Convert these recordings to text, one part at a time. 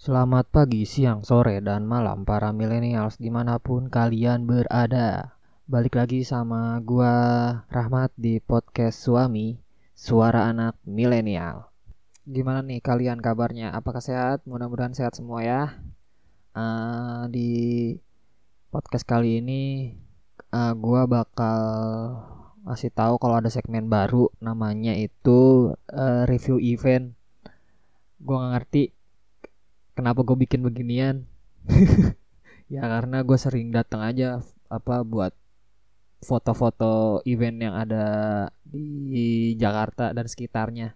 Selamat pagi, siang, sore, dan malam para millennials di mana pun kalian berada. Balik lagi sama gua Rahmat di podcast Suami, Suara Anak Milenial. Gimana nih kalian kabarnya? Apakah sehat? Mudah-mudahan sehat semua ya. Uh, di podcast kali ini uh, gua bakal ngasih tahu kalau ada segmen baru namanya itu uh, review event. Gua gak ngerti kenapa gue bikin beginian? Ya karena gue sering datang aja apa buat foto-foto event yang ada di Jakarta dan sekitarnya.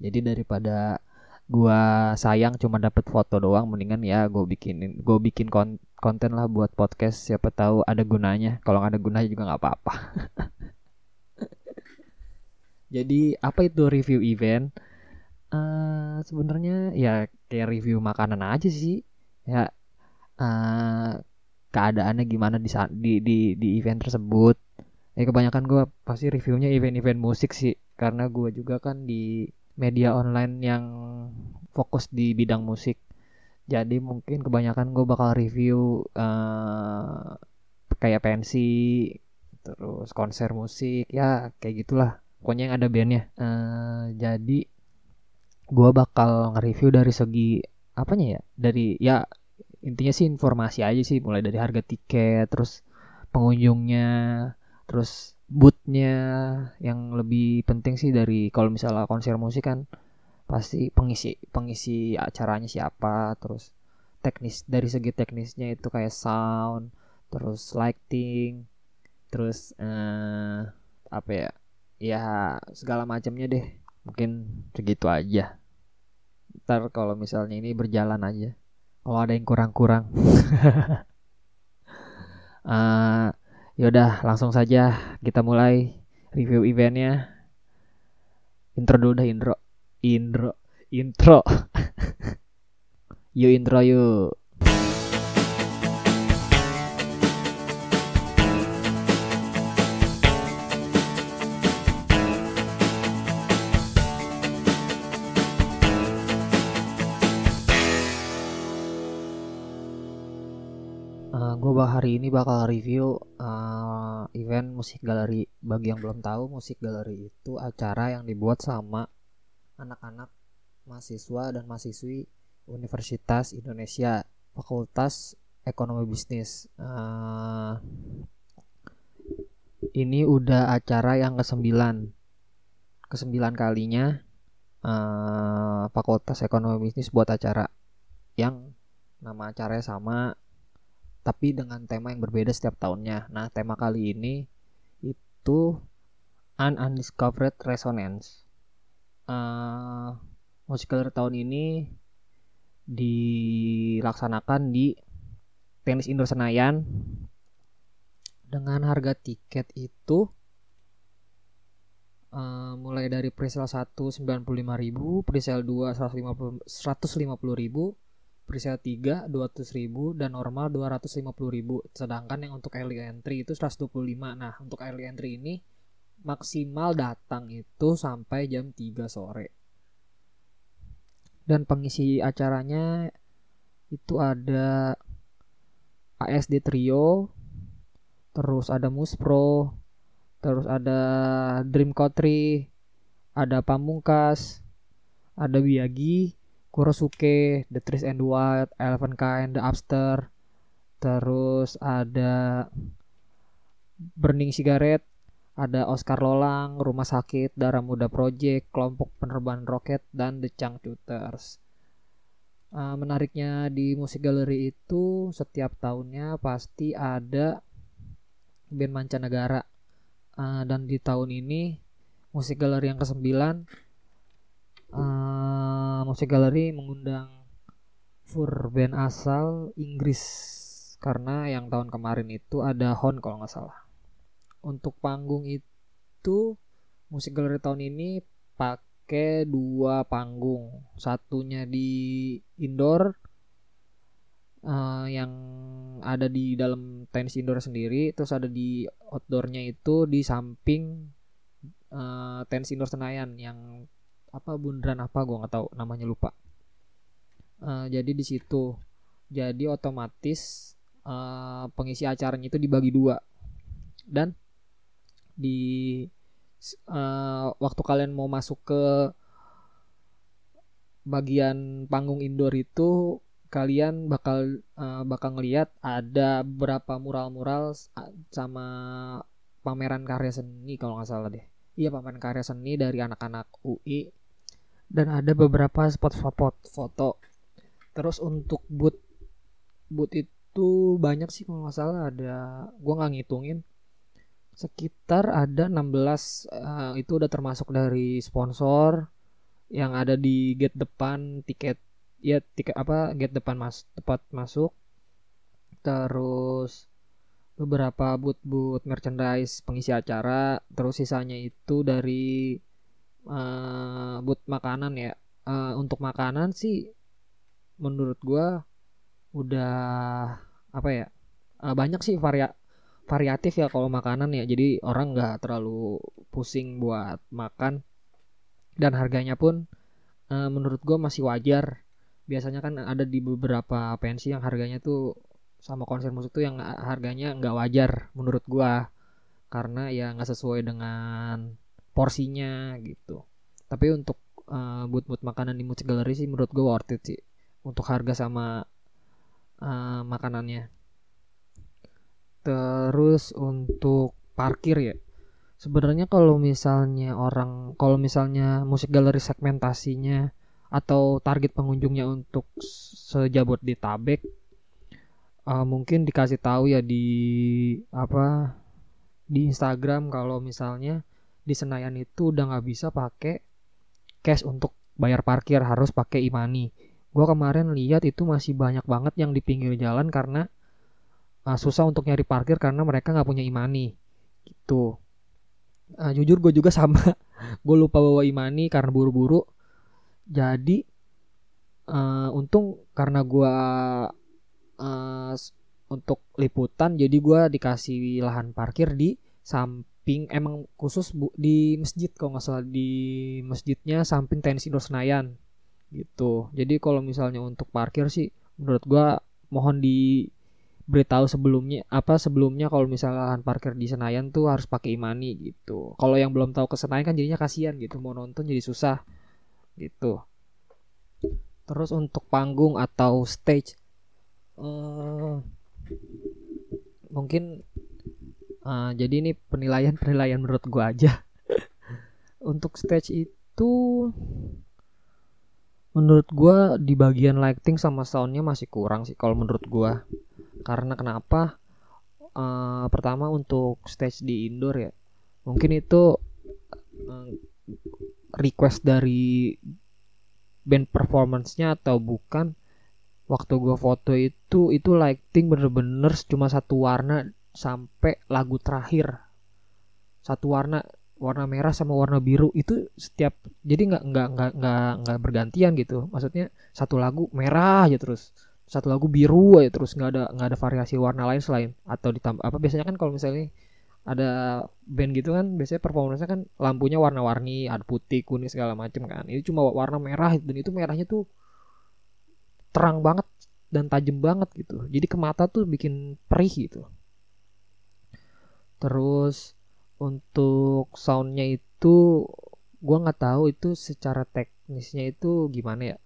Jadi daripada gua sayang cuma dapat foto doang mendingan ya gue bikinin gue bikin kon konten lah buat podcast siapa tahu ada gunanya. Kalau nggak ada gunanya juga nggak apa-apa. Jadi apa itu review event uh, sebenarnya ya kayak review makanan aja sih. Ya uh, keadaannya gimana di di di, di event tersebut. Ya kebanyakan gue pasti reviewnya event-event musik sih. Karena gue juga kan di media online yang fokus di bidang musik. Jadi mungkin kebanyakan gue bakal review uh, kayak pensi terus konser musik ya kayak gitulah. Pokoknya yang ada bandnya. Uh, jadi gue bakal nge-review dari segi apanya ya? Dari ya intinya sih informasi aja sih mulai dari harga tiket terus pengunjungnya terus bootnya yang lebih penting sih dari kalau misalnya konser musik kan pasti pengisi pengisi acaranya siapa terus teknis dari segi teknisnya itu kayak sound terus lighting terus uh, apa ya? Ya segala macamnya deh mungkin segitu aja ntar kalau misalnya ini berjalan aja. Kalau ada yang kurang-kurang. Uh, yaudah langsung saja kita mulai review eventnya. Intro dulu dah intro. Intro. Intro. Yuk intro yuk gue hari ini bakal review uh, event musik galeri. Bagi yang belum tahu, musik galeri itu acara yang dibuat sama anak-anak mahasiswa dan mahasiswi Universitas Indonesia, Fakultas Ekonomi Bisnis. Uh, ini udah acara yang ke-9 ke-9 kalinya uh, Fakultas Ekonomi Bisnis buat acara yang nama acaranya sama tapi dengan tema yang berbeda setiap tahunnya. Nah, tema kali ini itu An Undiscovered Resonance. Uh, musical tahun ini dilaksanakan di tenis indoor Senayan dengan harga tiket itu uh, mulai dari presale 1 95.000, presale 2 150 150.000, presale 3 200.000 dan normal 250.000 sedangkan yang untuk early entry itu 125 nah untuk early entry ini maksimal datang itu sampai jam 3 sore. Dan pengisi acaranya itu ada ASD Trio terus ada Muspro terus ada Dream Country ada Pamungkas ada Biagi Kurosuke, The Trees and White, Eleven Kind, The Upster, terus ada Burning Cigarette, ada Oscar Lolang, Rumah Sakit, Darah Muda Project, Kelompok Penerbangan Roket, dan The Changcuters. Uh, menariknya di musik galeri itu setiap tahunnya pasti ada band mancanegara uh, dan di tahun ini musik galeri yang ke-9 uh, musik galeri mengundang fur band asal Inggris karena yang tahun kemarin itu ada Hon kalau nggak salah. Untuk panggung itu musik galeri tahun ini pakai dua panggung, satunya di indoor uh, yang ada di dalam tenis indoor sendiri, terus ada di outdoornya itu di samping uh, tenis indoor Senayan yang apa bundaran apa gue nggak tahu namanya lupa uh, jadi di situ jadi otomatis uh, pengisi acaranya itu dibagi dua dan di uh, waktu kalian mau masuk ke bagian panggung indoor itu kalian bakal uh, bakal ngelihat ada berapa mural-mural sama pameran karya seni kalau nggak salah deh. Iya pameran karya seni dari anak-anak UI dan ada beberapa spot-spot foto. Terus untuk boot boot itu banyak sih kalau nggak salah. Ada gua nggak ngitungin. Sekitar ada 16 uh, eh, itu udah termasuk dari sponsor yang ada di gate depan tiket. Ya tiket apa gate depan mas tepat masuk. Terus beberapa boot-boot merchandise pengisi acara. Terus sisanya itu dari uh, boot makanan ya. Uh, untuk makanan sih menurut gua udah apa ya uh, banyak sih varia variatif ya kalau makanan ya. Jadi orang nggak terlalu pusing buat makan. Dan harganya pun uh, menurut gue masih wajar. Biasanya kan ada di beberapa pensi yang harganya tuh sama konser musik tuh yang harganya nggak wajar menurut gua. Karena ya nggak sesuai dengan porsinya gitu. Tapi untuk uh, boot-boot makanan di musik galeri sih menurut gua worth it sih. Untuk harga sama uh, makanannya. Terus untuk parkir ya. Sebenarnya kalau misalnya orang kalau misalnya musik galeri segmentasinya atau target pengunjungnya untuk sejabot di Tabek uh, mungkin dikasih tahu ya di apa di Instagram kalau misalnya di Senayan itu udah nggak bisa pakai cash untuk bayar parkir harus pakai imani gue kemarin lihat itu masih banyak banget yang di pinggir jalan karena uh, susah untuk nyari parkir karena mereka nggak punya imani gitu. Uh, jujur gue juga sama. Gue lupa bawa imani karena buru-buru. Jadi uh, untung karena gua uh, untuk liputan jadi gua dikasih lahan parkir di samping emang khusus bu, di masjid kalau nggak salah di masjidnya samping tenis indoor Senayan gitu. Jadi kalau misalnya untuk parkir sih menurut gua mohon di beritahu sebelumnya apa sebelumnya kalau misalnya lahan parkir di Senayan tuh harus pakai imani gitu. Kalau yang belum tahu ke Senayan kan jadinya kasihan gitu. Mau nonton jadi susah gitu. Terus untuk panggung atau stage uh, mungkin uh, jadi ini penilaian penilaian menurut gua aja. Untuk stage itu menurut gua di bagian lighting sama soundnya masih kurang sih kalau menurut gua. Karena kenapa? Uh, pertama untuk stage di indoor ya mungkin itu uh, request dari band performance-nya atau bukan waktu gue foto itu itu lighting bener-bener cuma satu warna sampai lagu terakhir. Satu warna warna merah sama warna biru itu setiap jadi nggak nggak nggak nggak nggak bergantian gitu. Maksudnya satu lagu merah aja terus satu lagu biru aja terus nggak ada nggak ada variasi warna lain selain atau ditambah apa biasanya kan kalau misalnya ada band gitu kan biasanya performance kan lampunya warna-warni ada putih kuning segala macam kan. Ini cuma warna merah dan itu merahnya tuh terang banget dan tajam banget gitu. Jadi ke mata tuh bikin perih gitu terus untuk soundnya itu gua nggak tahu itu secara teknisnya itu gimana ya.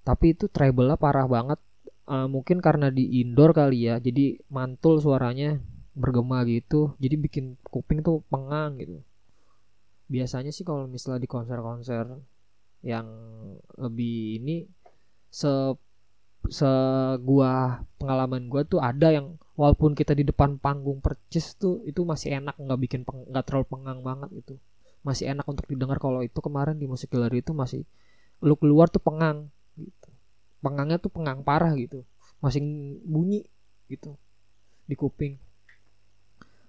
Tapi itu treble parah banget. Uh, mungkin karena di indoor kali ya jadi mantul suaranya bergema gitu. Jadi bikin kuping tuh pengang gitu. Biasanya sih kalau misalnya di konser-konser yang lebih ini se se gua pengalaman gua tuh ada yang walaupun kita di depan panggung percis tuh itu masih enak nggak bikin nggak terlalu pengang banget itu masih enak untuk didengar kalau itu kemarin di musik gallery itu masih lu keluar tuh pengang gitu. Pengangnya tuh pengang parah gitu. Masih bunyi gitu di kuping.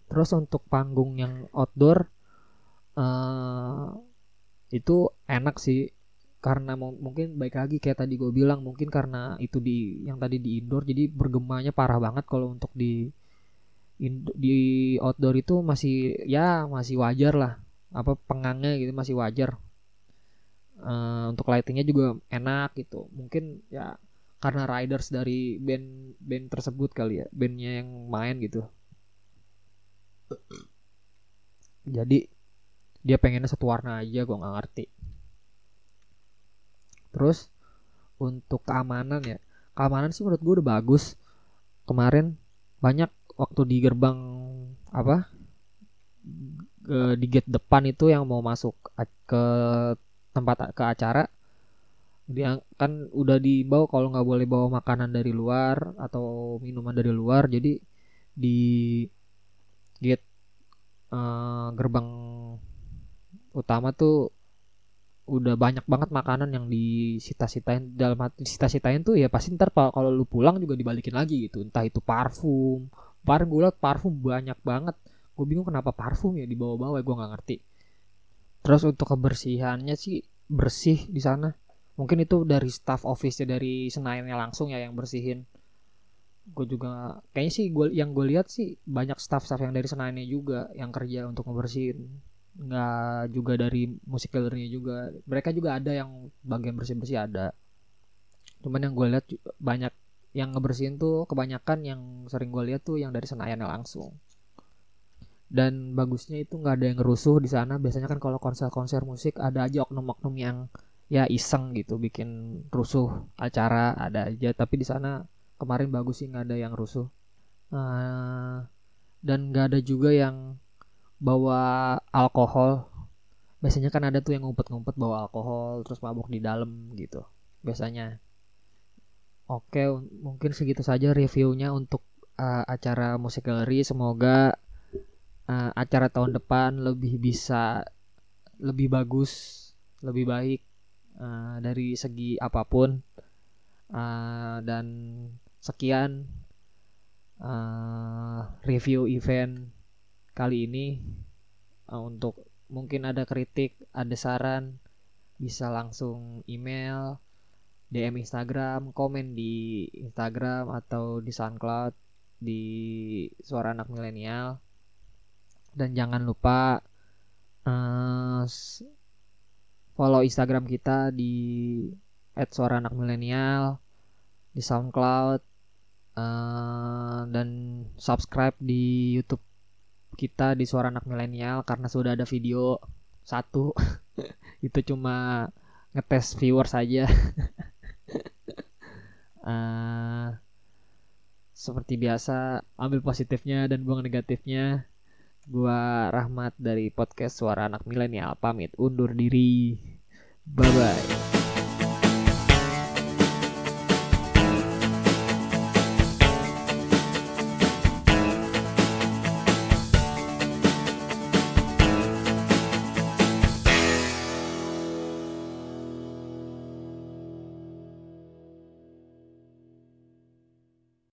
Terus untuk panggung yang outdoor uh, itu enak sih karena mungkin baik lagi kayak tadi gue bilang mungkin karena itu di yang tadi di indoor jadi bergemanya parah banget kalau untuk di in, di outdoor itu masih ya masih wajar lah. Apa pengangnya gitu masih wajar. Uh, untuk lightingnya juga enak gitu. Mungkin ya karena riders dari band band tersebut kali ya bandnya yang main gitu. Jadi dia pengennya satu warna aja gue nggak ngerti terus untuk keamanan ya keamanan sih menurut gue udah bagus. Kemarin banyak waktu di gerbang apa di gate depan itu yang mau masuk ke tempat ke acara. Dia kan udah dibawa kalau nggak boleh bawa makanan dari luar atau minuman dari luar jadi di gate uh, gerbang utama tuh udah banyak banget makanan yang disita-sitain. Dalam disita-sitain tuh ya pasti ntar kalau lu pulang juga dibalikin lagi gitu. Entah itu parfum. Par gue parfum banyak banget. Gue bingung kenapa parfum ya dibawa-bawa gue nggak ngerti. Terus untuk kebersihannya sih bersih di sana. Mungkin itu dari staff office dari Senayannya langsung ya yang bersihin. Gue juga kayaknya sih gue yang gue lihat sih banyak staff-staff yang dari Senayannya juga yang kerja untuk ngebersihin nggak juga dari musik juga. Mereka juga ada yang bagian bersih-bersih ada. Cuman yang gue lihat banyak yang ngebersihin tuh kebanyakan yang sering gue lihat tuh yang dari Senayannya langsung. Dan bagusnya itu nggak ada yang ngerusuh di sana. Biasanya kan kalau konser-konser musik ada aja oknum-oknum yang ya iseng gitu bikin rusuh acara ada aja. Tapi di sana kemarin bagus sih nggak ada yang rusuh. Uh, dan nggak ada juga yang bawa alkohol. Biasanya kan ada tuh yang ngumpet-ngumpet bawa alkohol terus mabuk di dalam gitu biasanya. Oke mungkin segitu saja reviewnya untuk uh, acara musik galeri semoga uh, acara tahun depan lebih bisa lebih bagus lebih baik uh, dari segi apa pun. Uh, dan sekian uh, review event kali ini uh, untuk mungkin ada kritik ada saran bisa langsung email DM Instagram komen di Instagram atau di SoundCloud di suara anak milenial. Dan jangan lupa uh, follow Instagram kita di @suara anak milenial di SoundCloud uh, dan subscribe di YouTube kita di suara anak milenial karena sudah ada video satu itu cuma ngetes viewer saja uh, seperti biasa ambil positifnya dan buang negatifnya Gua Rahmat dari podcast Suara Anak Milenial pamit undur diri. Bye bye.